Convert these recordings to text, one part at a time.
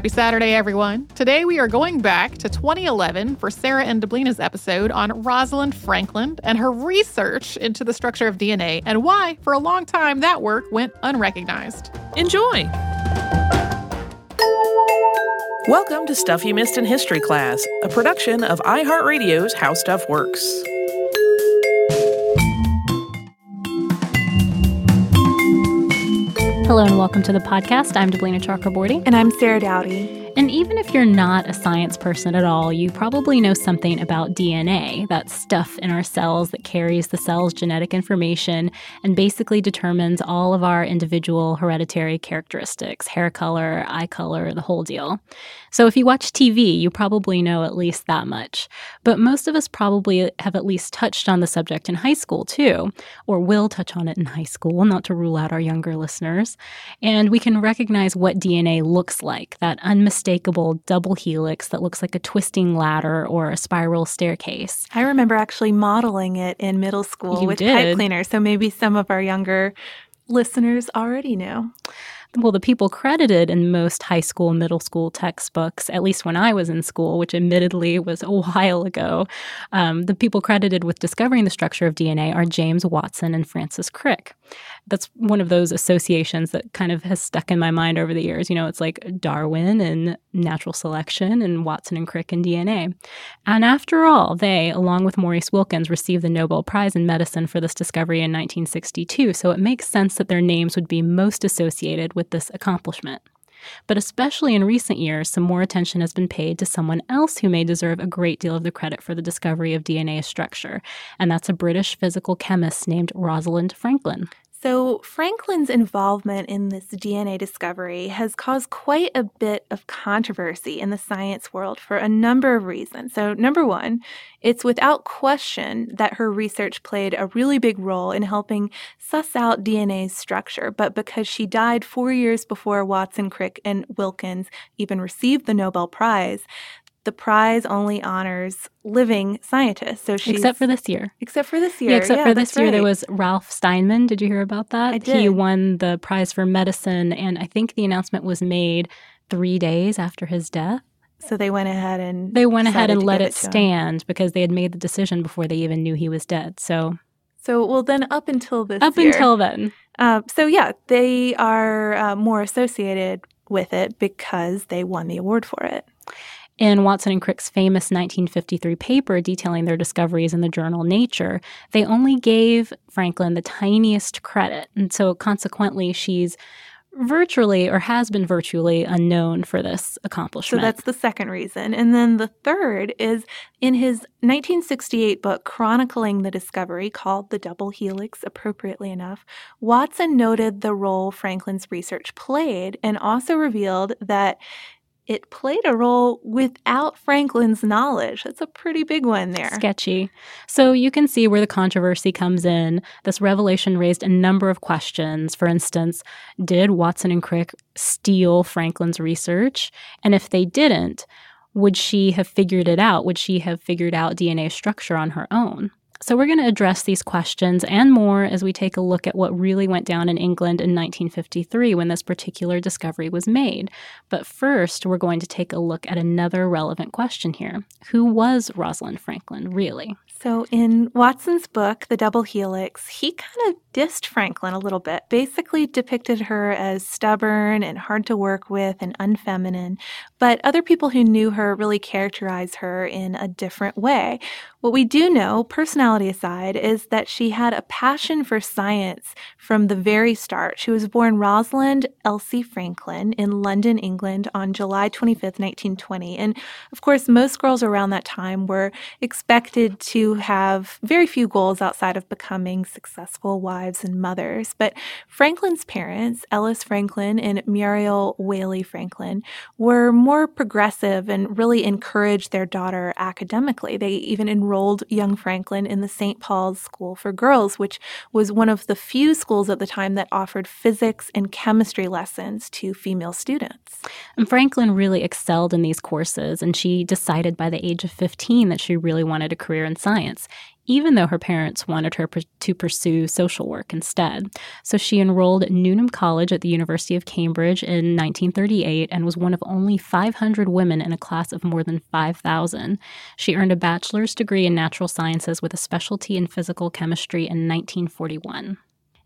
Happy Saturday, everyone. Today we are going back to 2011 for Sarah and Deblina's episode on Rosalind Franklin and her research into the structure of DNA and why, for a long time, that work went unrecognized. Enjoy! Welcome to Stuff You Missed in History Class, a production of iHeartRadio's How Stuff Works. Hello and welcome to the podcast. I'm Deblina Chakraborty. And I'm Sarah Dowdy. And even if you're not a science person at all, you probably know something about DNA, that stuff in our cells that carries the cell's genetic information and basically determines all of our individual hereditary characteristics hair color, eye color, the whole deal. So if you watch TV, you probably know at least that much. But most of us probably have at least touched on the subject in high school, too, or will touch on it in high school, not to rule out our younger listeners. And we can recognize what DNA looks like that unmistakable double helix that looks like a twisting ladder or a spiral staircase. I remember actually modeling it in middle school You with did. pipe cleaner, so maybe some of our younger listeners already know. well, the people credited in most high school, middle school textbooks, at least when I was in school, which admittedly was a while ago, um, the people credited with discovering the structure of DNA are James Watson and Francis Crick. That's one of those associations that kind of has stuck in my mind over the years. You know, it's like Darwin and natural selection and Watson and Crick and DNA. And after all, they, along with Maurice Wilkins, received the Nobel Prize in Medicine for this discovery in 1962. So it makes sense that their names would be most associated with this accomplishment. But especially in recent years, some more attention has been paid to someone else who may deserve a great deal of the credit for the discovery of DNA structure, and that's a British physical chemist named Rosalind Franklin. So, Franklin's involvement in this DNA discovery has caused quite a bit of controversy in the science world for a number of reasons. So, number one, it's without question that her research played a really big role in helping suss out DNA's structure. But because she died four years before Watson, Crick, and Wilkins even received the Nobel Prize, the prize only honors living scientists. So she's Except for this year. except for this year. Yeah, except Yeah, for this year, there was Ralph Steinman. Did you hear about that? I He won the prize for medicine, and I think the announcement was made three days after his death. So they went ahead and They went ahead and let it him. stand because they had made the decision before they even knew he was dead. So So well, then up until this up year, until then, uh, so yeah, they are uh, more associated with it because they won the award for it. In Watson and Crick's famous 1953 paper detailing their discoveries in the journal Nature, they only gave Franklin the tiniest credit. And so consequently, she's virtually or has been virtually unknown for this accomplishment. So that's the second reason. And then the third is in his 1968 book chronicling the discovery called The Double Helix, appropriately enough, Watson noted the role Franklin's research played and also revealed that it played a role without Franklin's knowledge. That's a pretty big one there. sketchy. So you can see where the controversy comes in. This revelation raised a number of questions. For instance, did Watson and Crick steal Franklin's research? And if they didn't, would she have figured it out? Would she have figured out DNA structure on her own? So, we're going to address these questions and more as we take a look at what really went down in England in 1953 when this particular discovery was made. But first, we're going to take a look at another relevant question here Who was Rosalind Franklin, really? So, in Watson's book, The Double Helix, he kind of dissed Franklin a little bit, basically depicted her as stubborn and hard to work with and unfeminine. But other people who knew her really characterized her in a different way. What we do know, personality aside, is that she had a passion for science from the very start. She was born Rosalind Elsie Franklin in London, England on July 25th, 1920. And of course, most girls around that time were expected to have very few goals outside of becoming successful wives and mothers. But Franklin's parents, Ellis Franklin and Muriel Waley Franklin, were more progressive and really encouraged their daughter academically. They even enrolled young Franklin in the St. Paul's School for Girls, which was one of the few schools at the time that offered physics and chemistry lessons to female students. And Franklin really excelled in these courses, and she decided by the age of 15 that she really wanted a career in science, even though her parents wanted her to pursue social work instead. So she enrolled at Newnham College at the University of Cambridge in 1938 and was one of only 500 women in a class of more than 5,000. She earned a bachelor's degree in natural sciences with a specialty in physical chemistry in 1941.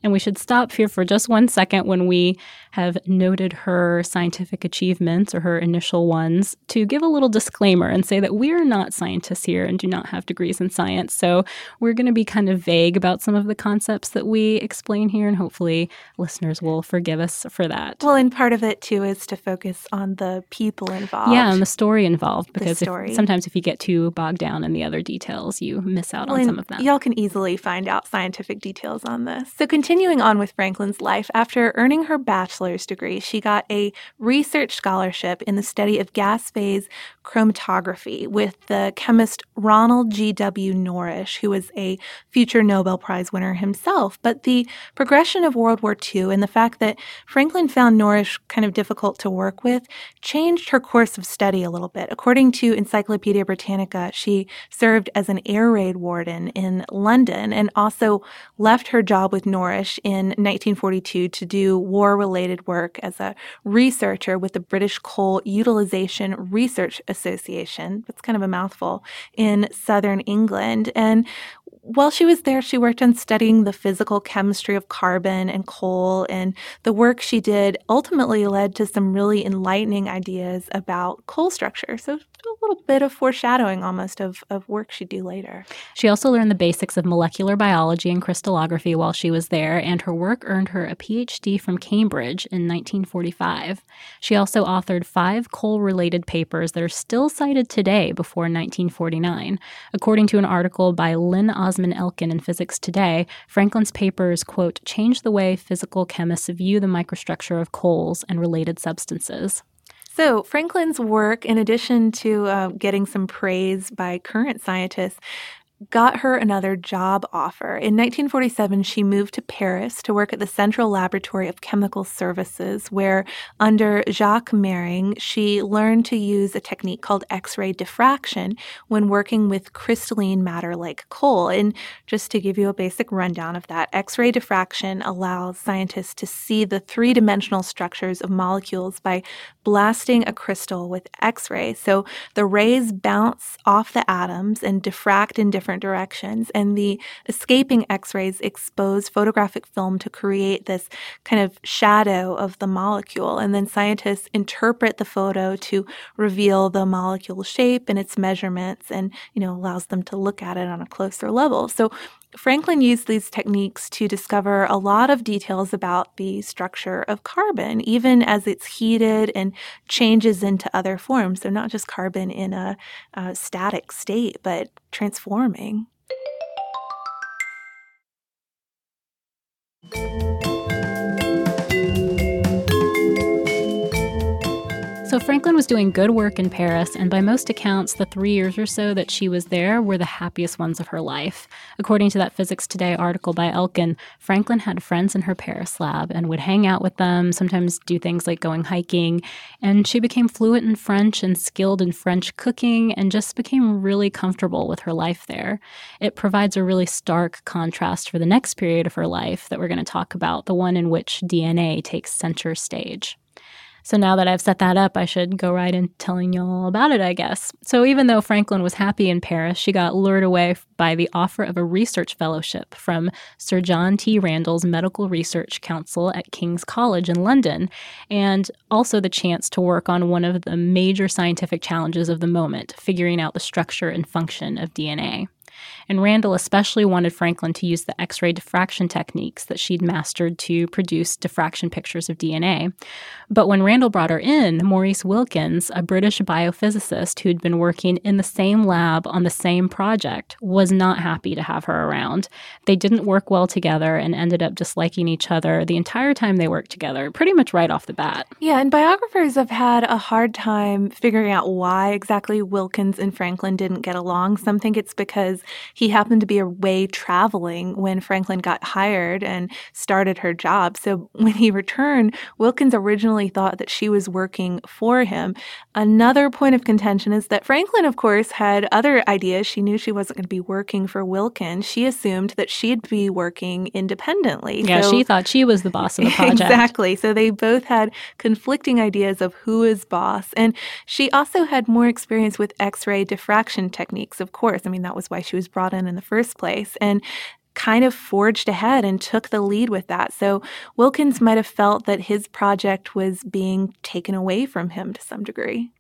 And we should stop here for just one second when we have noted her scientific achievements or her initial ones to give a little disclaimer and say that we're not scientists here and do not have degrees in science. So we're going to be kind of vague about some of the concepts that we explain here, and hopefully listeners will forgive us for that. Well, and part of it too is to focus on the people involved. Yeah, and the story involved because If, sometimes if you get too bogged down in the other details, you miss out well, on some of them. Y'all can easily find out scientific details on this. So continue Continuing on with Franklin's life, after earning her bachelor's degree, she got a research scholarship in the study of gas phase chromatography with the chemist Ronald G.W. Norrish, who was a future Nobel Prize winner himself. But the progression of World War II and the fact that Franklin found Norrish kind of difficult to work with changed her course of study a little bit. According to Encyclopedia Britannica, she served as an air raid warden in London and also left her job with Norrish in 1942 to do war related work as a researcher with the British Coal Utilization Research Association. That's kind of a mouthful in southern England. And while she was there, she worked on studying the physical chemistry of carbon and coal, and the work she did ultimately led to some really enlightening ideas about coal structure. So a little bit of foreshadowing almost of, of work she'd do later. She also learned the basics of molecular biology and crystallography while she was there, and her work earned her a PhD from Cambridge in 1945. She also authored five coal related papers that are still cited today before 1949. According to an article by Lynne Osman Elkin in Physics Today, Franklin's papers, quote, changed the way physical chemists view the microstructure of coals and related substances. So, Franklin's work, in addition to uh, getting some praise by current scientists, got her another job offer. In 1947, she moved to Paris to work at the Central Laboratory of Chemical Services, where under Jacques Mering, she learned to use a technique called X ray diffraction when working with crystalline matter like coal. And just to give you a basic rundown of that, X ray diffraction allows scientists to see the three dimensional structures of molecules by blasting a crystal with X ray. So the rays bounce off the atoms and diffract in different different directions. And the escaping X rays expose photographic film to create this kind of shadow of the molecule. And then scientists interpret the photo to reveal the molecule shape and its measurements and, you know, allows them to look at it on a closer level. So Franklin used these techniques to discover a lot of details about the structure of carbon, even as it's heated and changes into other forms. So, not just carbon in a, a static state, but transforming listening. So Franklin was doing good work in Paris, and by most accounts, the three years or so that she was there were the happiest ones of her life. According to that Physics Today article by Elkin, Franklin had friends in her Paris lab and would hang out with them, sometimes do things like going hiking, and she became fluent in French and skilled in French cooking and just became really comfortable with her life there. It provides a really stark contrast for the next period of her life that we're going to talk about, the one in which DNA takes center stage. So now that I've set that up, I should go right in telling y'all about it, I guess. So even though Franklin was happy in Paris, she got lured away by the offer of a research fellowship from Sir John T. Randall's Medical Research Council at King's College in London, and also the chance to work on one of the major scientific challenges of the moment, figuring out the structure and function of DNA. And Randall especially wanted Franklin to use the X ray diffraction techniques that she'd mastered to produce diffraction pictures of DNA. But when Randall brought her in, Maurice Wilkins, a British biophysicist who'd been working in the same lab on the same project, was not happy to have her around. They didn't work well together and ended up disliking each other the entire time they worked together, pretty much right off the bat. Yeah, and biographers have had a hard time figuring out why exactly Wilkins and Franklin didn't get along. Some think it's because he happened to be away traveling when Franklin got hired and started her job. So when he returned, Wilkins originally thought that she was working for him. Another point of contention is that Franklin, of course, had other ideas. She knew she wasn't going to be working for Wilkins. She assumed that she'd be working independently. Yeah, so, she thought she was the boss of the project. Exactly. So they both had conflicting ideas of who is boss. And she also had more experience with X ray diffraction techniques, of course. I mean, that was why she was brought in in the first place. And kind of forged ahead and took the lead with that. So Wilkins might have felt that his project was being taken away from him to some degree.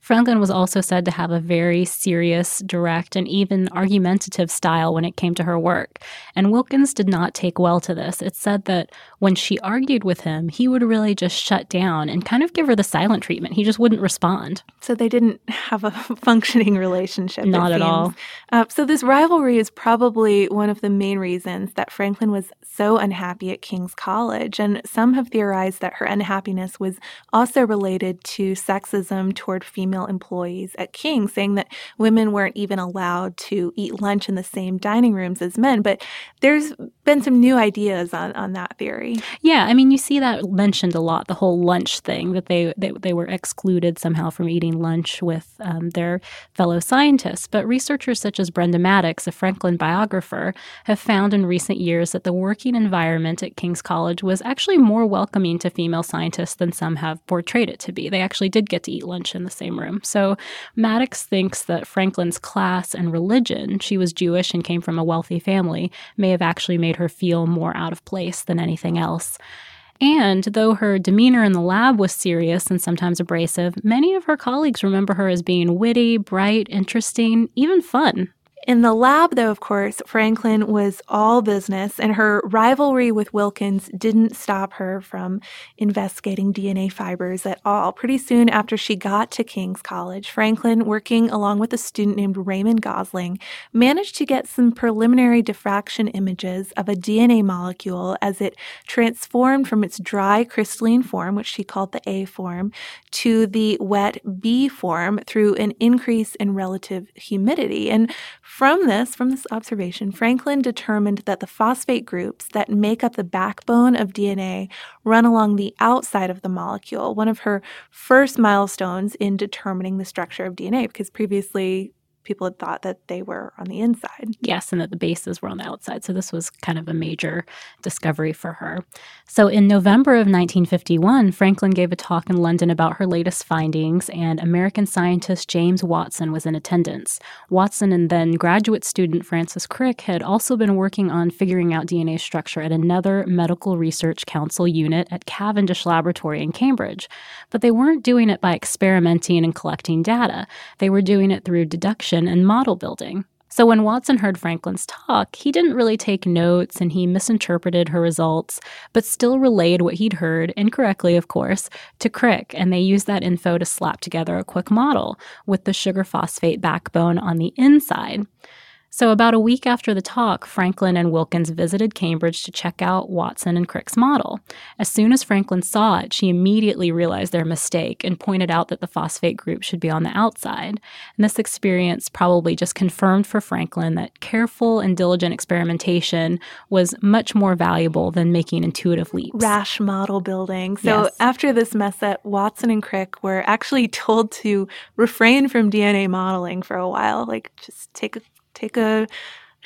Franklin was also said to have a very serious, direct, and even argumentative style when it came to her work. And Wilkins did not take well to this. It's said that when she argued with him, he would really just shut down and kind of give her the silent treatment. He just wouldn't respond. So they didn't have a functioning relationship. Not at all. Uh, so this rivalry is probably one of the main reasons that Franklin was so unhappy at King's College. And some have theorized that her unhappiness was also related to sexism toward female employees at King, saying that women weren't even allowed to eat lunch in the same dining rooms as men. But there's been some new ideas on, on that theory. Yeah, I mean, you see that mentioned a lot, the whole lunch thing, that they, they, they were excluded somehow from eating lunch with um, their fellow scientists. But researchers such as Brenda Maddox, a Franklin biographer, have found in recent years that the working environment at King's College was actually more welcoming to female scientists than some have portrayed it to be. They actually did get to eat lunch in the same room. So Maddox thinks that Franklin's class and religion, she was Jewish and came from a wealthy family, may have actually made her feel more out of place than anything else. And though her demeanor in the lab was serious and sometimes abrasive, many of her colleagues remember her as being witty, bright, interesting, even fun. In the lab, though, of course, Franklin was all business, and her rivalry with Wilkins didn't stop her from investigating DNA fibers at all. Pretty soon after she got to King's College, Franklin, working along with a student named Raymond Gosling, managed to get some preliminary diffraction images of a DNA molecule as it transformed from its dry crystalline form, which she called the A form, to the wet B form through an increase in relative humidity. And from this, from this observation, Franklin determined that the phosphate groups that make up the backbone of DNA run along the outside of the molecule, one of her first milestones in determining the structure of DNA, because previously people had thought that they were on the inside. Yes, and that the bases were on the outside. So this was kind of a major discovery for her. So in November of 1951, Franklin gave a talk in London about her latest findings, and American scientist James Watson was in attendance. Watson and then graduate student Francis Crick had also been working on figuring out DNA structure at another Medical Research Council unit at Cavendish Laboratory in Cambridge. But they weren't doing it by experimenting and collecting data. They were doing it through deduction and model building. So when Watson heard Franklin's talk, he didn't really take notes and he misinterpreted her results, but still relayed what he'd heard, incorrectly of course, to Crick, and they used that info to slap together a quick model with the sugar phosphate backbone on the inside. So, about a week after the talk, Franklin and Wilkins visited Cambridge to check out Watson and Crick's model. As soon as Franklin saw it, she immediately realized their mistake and pointed out that the phosphate group should be on the outside. And this experience probably just confirmed for Franklin that careful and diligent experimentation was much more valuable than making intuitive leaps. Rash model building. So, yes. after this mess up, Watson and Crick were actually told to refrain from DNA modeling for a while, like just take a take a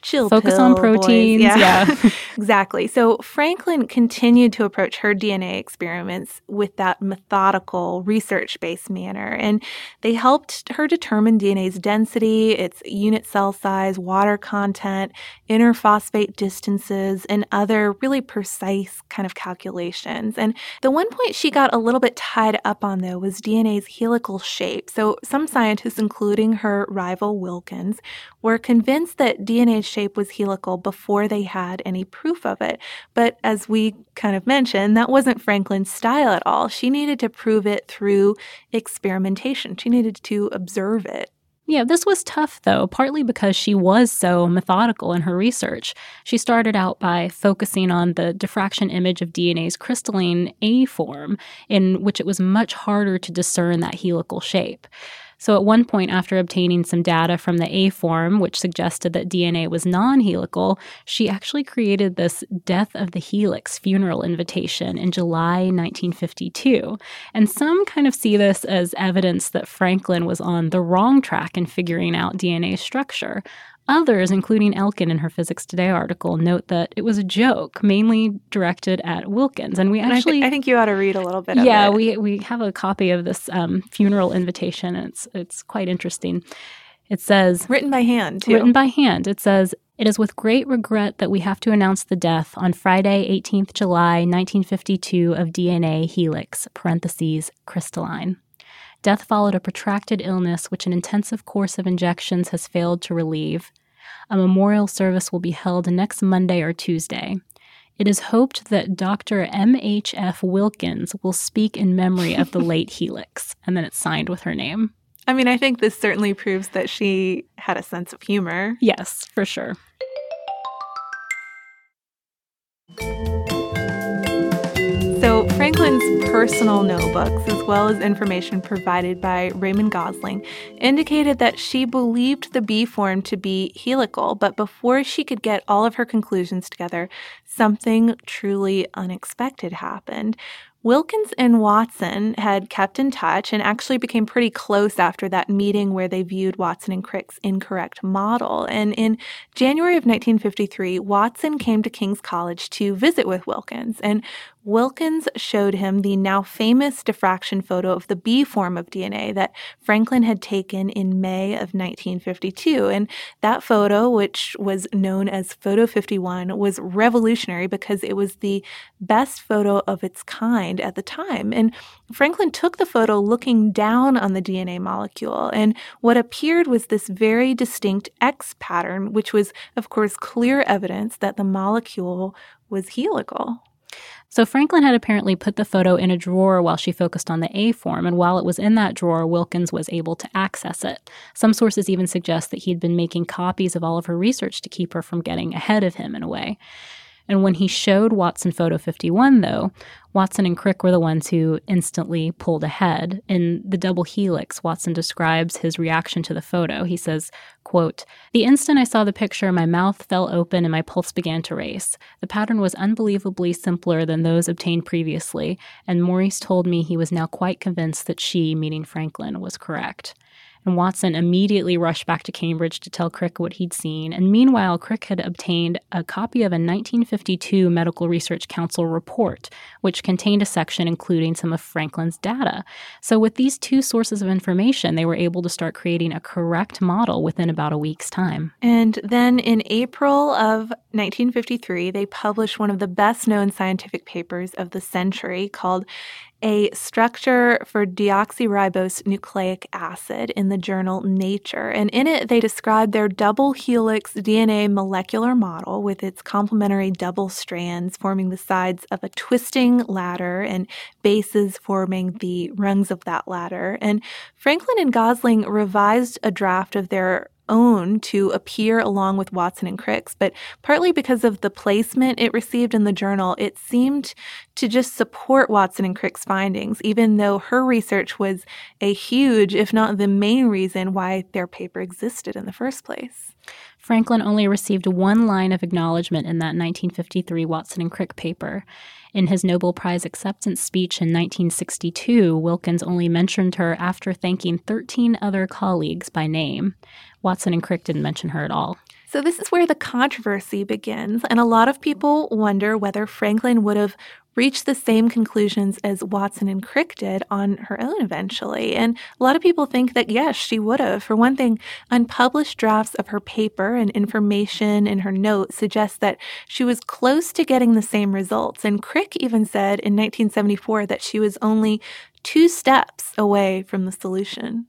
chill focus on proteins boys. yeah, yeah. exactly so franklin continued to approach her dna experiments with that methodical research-based manner and they helped her determine dna's density its unit cell size water content interphosphate distances and other really precise kind of calculations and the one point she got a little bit tied up on though was dna's helical shape so some scientists including her rival wilkins were convinced that dna's shape was helical before they had any proof of it. But as we kind of mentioned, that wasn't Franklin's style at all. She needed to prove it through experimentation, she needed to observe it. Yeah, this was tough though, partly because she was so methodical in her research. She started out by focusing on the diffraction image of DNA's crystalline A form, in which it was much harder to discern that helical shape. So, at one point, after obtaining some data from the A form, which suggested that DNA was non helical, she actually created this Death of the Helix funeral invitation in July 1952. And some kind of see this as evidence that Franklin was on the wrong track in figuring out DNA structure. Others, including Elkin in her Physics Today article, note that it was a joke, mainly directed at Wilkins. And we actually, I, th- I think you ought to read a little bit. Yeah, we we have a copy of this um, funeral invitation, and it's it's quite interesting. It says written by hand. Too. Written by hand. It says. It is with great regret that we have to announce the death on Friday, 18th July, 1952, of DNA helix, parentheses, crystalline. Death followed a protracted illness which an intensive course of injections has failed to relieve. A memorial service will be held next Monday or Tuesday. It is hoped that Dr. M.H.F. Wilkins will speak in memory of the late Helix, and then it's signed with her name. I mean, I think this certainly proves that she had a sense of humor. Yes, for sure. Franklin's personal notebooks, as well as information provided by Raymond Gosling, indicated that she believed the B form to be helical, but before she could get all of her conclusions together, something truly unexpected happened. Wilkins and Watson had kept in touch and actually became pretty close after that meeting where they viewed Watson and Crick's incorrect model. And in January of 1953, Watson came to King's College to visit with Wilkins. And Wilkins showed him the now famous diffraction photo of the B form of DNA that Franklin had taken in May of 1952. And that photo, which was known as Photo 51, was revolutionary because it was the best photo of its kind at the time. And Franklin took the photo looking down on the DNA molecule, and what appeared was this very distinct X pattern, which was, of course, clear evidence that the molecule was helical. So Franklin had apparently put the photo in a drawer while she focused on the A form, and while it was in that drawer, Wilkins was able to access it. Some sources even suggest that he'd been making copies of all of her research to keep her from getting ahead of him in a way. And when he showed Watson Photo 51, though, Watson and Crick were the ones who instantly pulled ahead. In The Double Helix, Watson describes his reaction to the photo. He says, quote, The instant I saw the picture, my mouth fell open and my pulse began to race. The pattern was unbelievably simpler than those obtained previously, and Maurice told me he was now quite convinced that she, meaning Franklin, was correct and Watson immediately rushed back to Cambridge to tell Crick what he'd seen. And meanwhile, Crick had obtained a copy of a 1952 Medical Research Council report, which contained a section including some of Franklin's data. So, with these two sources of information, they were able to start creating a correct model within about a week's time. And then in April of 1953, they published one of the best known scientific papers of the century called a structure for deoxyribose nucleic acid in the journal Nature. And in it, they describe their double helix DNA molecular model with its complementary double strands forming the sides of a twisting ladder and bases forming the rungs of that ladder. And Franklin and Gosling revised a draft of their own to appear along with Watson and Crick's, but partly because of the placement it received in the journal, it seemed to just support Watson and Crick's findings, even though her research was a huge, if not the main reason why their paper existed in the first place. Franklin only received one line of acknowledgement in that 1953 Watson and Crick paper. In his Nobel Prize acceptance speech in 1962, Wilkins only mentioned her after thanking 13 other colleagues by name. Watson and Crick didn't mention her at all. So, this is where the controversy begins, and a lot of people wonder whether Franklin would have reached the same conclusions as Watson and Crick did on her own eventually. And a lot of people think that, yes, she would have. For one thing, unpublished drafts of her paper and information in her notes suggest that she was close to getting the same results. And Crick even said in 1974 that she was only two steps away from the solution.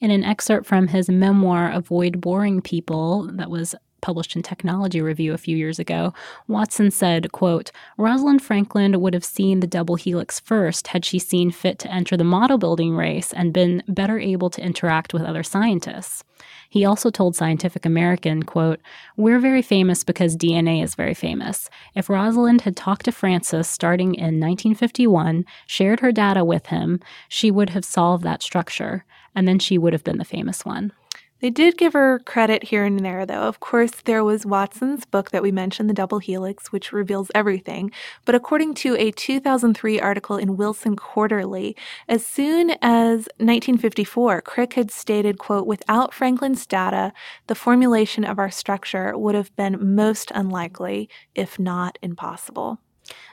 In an excerpt from his memoir, Avoid Boring People, that was published in Technology Review a few years ago, Watson said, quote, Rosalind Franklin would have seen the double helix first had she seen fit to enter the model building race and been better able to interact with other scientists. He also told Scientific American, quote, We're very famous because DNA is very famous. If Rosalind had talked to Francis starting in 1951, shared her data with him, she would have solved that structure. and then she would have been the famous one. They did give her credit here and there, though. Of course, there was Watson's book that we mentioned, The Double Helix, which reveals everything. But according to a 2003 article in Wilson Quarterly, as soon as 1954, Crick had stated, quote, without Franklin's data, the formulation of our structure would have been most unlikely, if not impossible.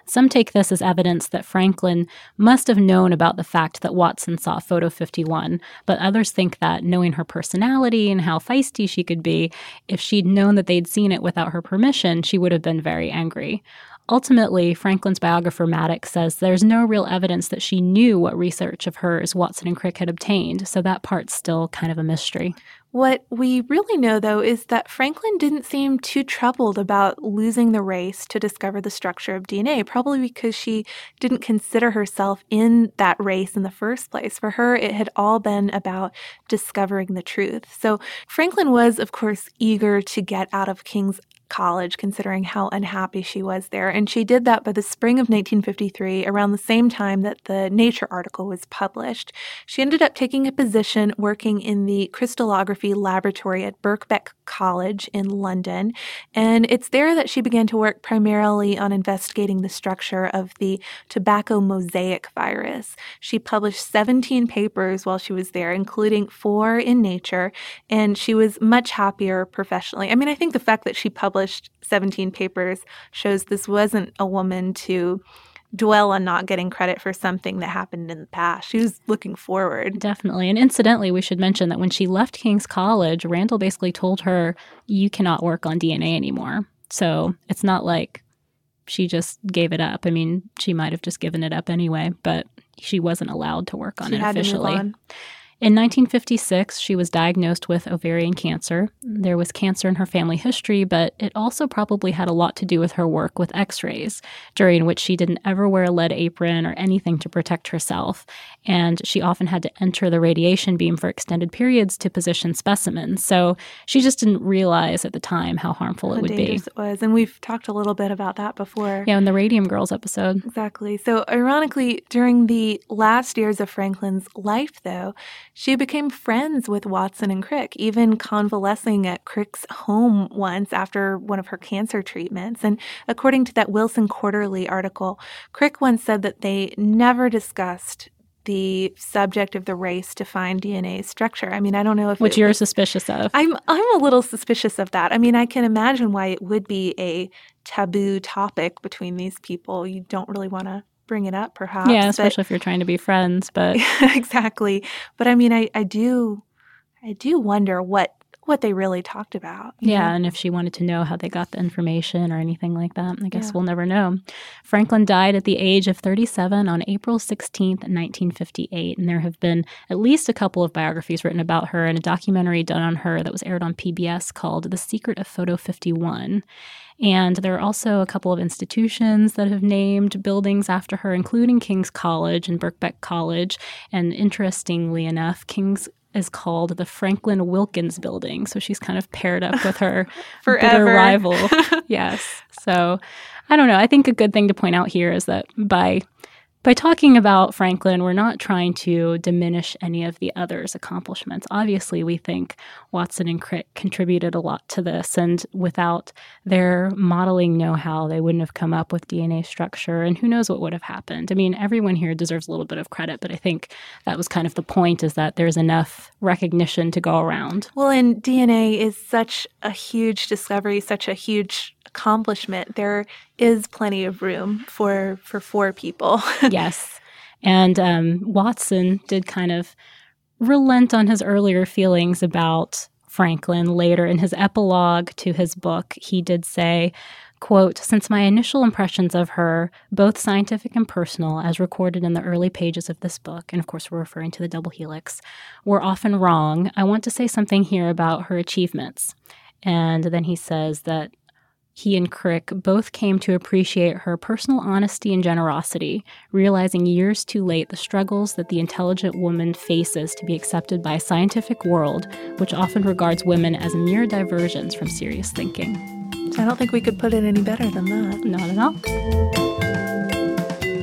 Some take this as evidence that Franklin must have known about the fact that Watson saw photo 51, but others think that knowing her personality and how feisty she could be, if she'd known that they'd seen it without her permission, she would have been very angry. Ultimately, Franklin's biographer Maddox says there's no real evidence that she knew what research of hers Watson and Crick had obtained, so that part's still kind of a mystery. What we really know, though, is that Franklin didn't seem too troubled about losing the race to discover the structure of DNA, probably because she didn't consider herself in that race in the first place. For her, it had all been about discovering the truth. So Franklin was, of course, eager to get out of King's college, considering how unhappy she was there. And she did that by the spring of 1953, around the same time that the Nature article was published. She ended up taking a position working in the crystallography laboratory at Birkbeck College in London. And it's there that she began to work primarily on investigating the structure of the tobacco mosaic virus. She published 17 papers while she was there, including four in Nature, and she was much happier professionally. I mean, I think the fact that she published published 17 papers shows this wasn't a woman to dwell on not getting credit for something that happened in the past. She was looking forward. Definitely. And incidentally, we should mention that when she left King's College, Randall basically told her, You cannot work on DNA anymore. So it's not like she just gave it up. I mean, she might have just given it up anyway, but she wasn't allowed to work on she it officially. On. In 1956, she was diagnosed with ovarian cancer. There was cancer in her family history, but it also probably had a lot to do with her work with x rays, during which she didn't ever wear a lead apron or anything to protect herself. And she often had to enter the radiation beam for extended periods to position specimens. So she just didn't realize at the time how harmful how it would be. It was. And we've talked a little bit about that before. Yeah, in the Radium Girls episode. Exactly. So, ironically, during the last years of Franklin's life, though, she became friends with Watson and Crick, even convalescing at Crick's home once after one of her cancer treatments. And according to that Wilson Quarterly article, Crick once said that they never discussed the subject of the race to find DNA structure. I mean, I don't know if which it, you're suspicious of. I'm I'm a little suspicious of that. I mean, I can imagine why it would be a taboo topic between these people. You don't really want to bring it up, perhaps. Yeah, especially but, if you're trying to be friends. But exactly. But I mean, I, I do, I do wonder what what they really talked about. Yeah, know? and if she wanted to know how they got the information or anything like that, I guess yeah. we'll never know. Franklin died at the age of 37 on April 16th, 1958, and there have been at least a couple of biographies written about her and a documentary done on her that was aired on PBS called The Secret of Photo 51. And there are also a couple of institutions that have named buildings after her, including King's College and Birkbeck College. And interestingly enough, King's is called the Franklin Wilkins Building. So she's kind of paired up with her bitter rival. yes. So I don't know. I think a good thing to point out here is that by by talking about Franklin, we're not trying to diminish any of the others' accomplishments. Obviously, we think Watson and Crick contributed a lot to this, and without their modeling know how, they wouldn't have come up with DNA structure, and who knows what would have happened. I mean, everyone here deserves a little bit of credit, but I think that was kind of the point is that there's enough recognition to go around. Well, and DNA is such a huge discovery, such a huge accomplishment, there is plenty of room for for four people. yes, and um, Watson did kind of relent on his earlier feelings about Franklin later in his epilogue to his book. He did say. Quote, since my initial impressions of her, both scientific and personal, as recorded in the early pages of this book, and of course we're referring to the double helix, were often wrong, I want to say something here about her achievements. And then he says that he and Crick both came to appreciate her personal honesty and generosity, realizing years too late the struggles that the intelligent woman faces to be accepted by a scientific world which often regards women as mere diversions from serious thinking. I don't think we could put it any better than that. Not at all.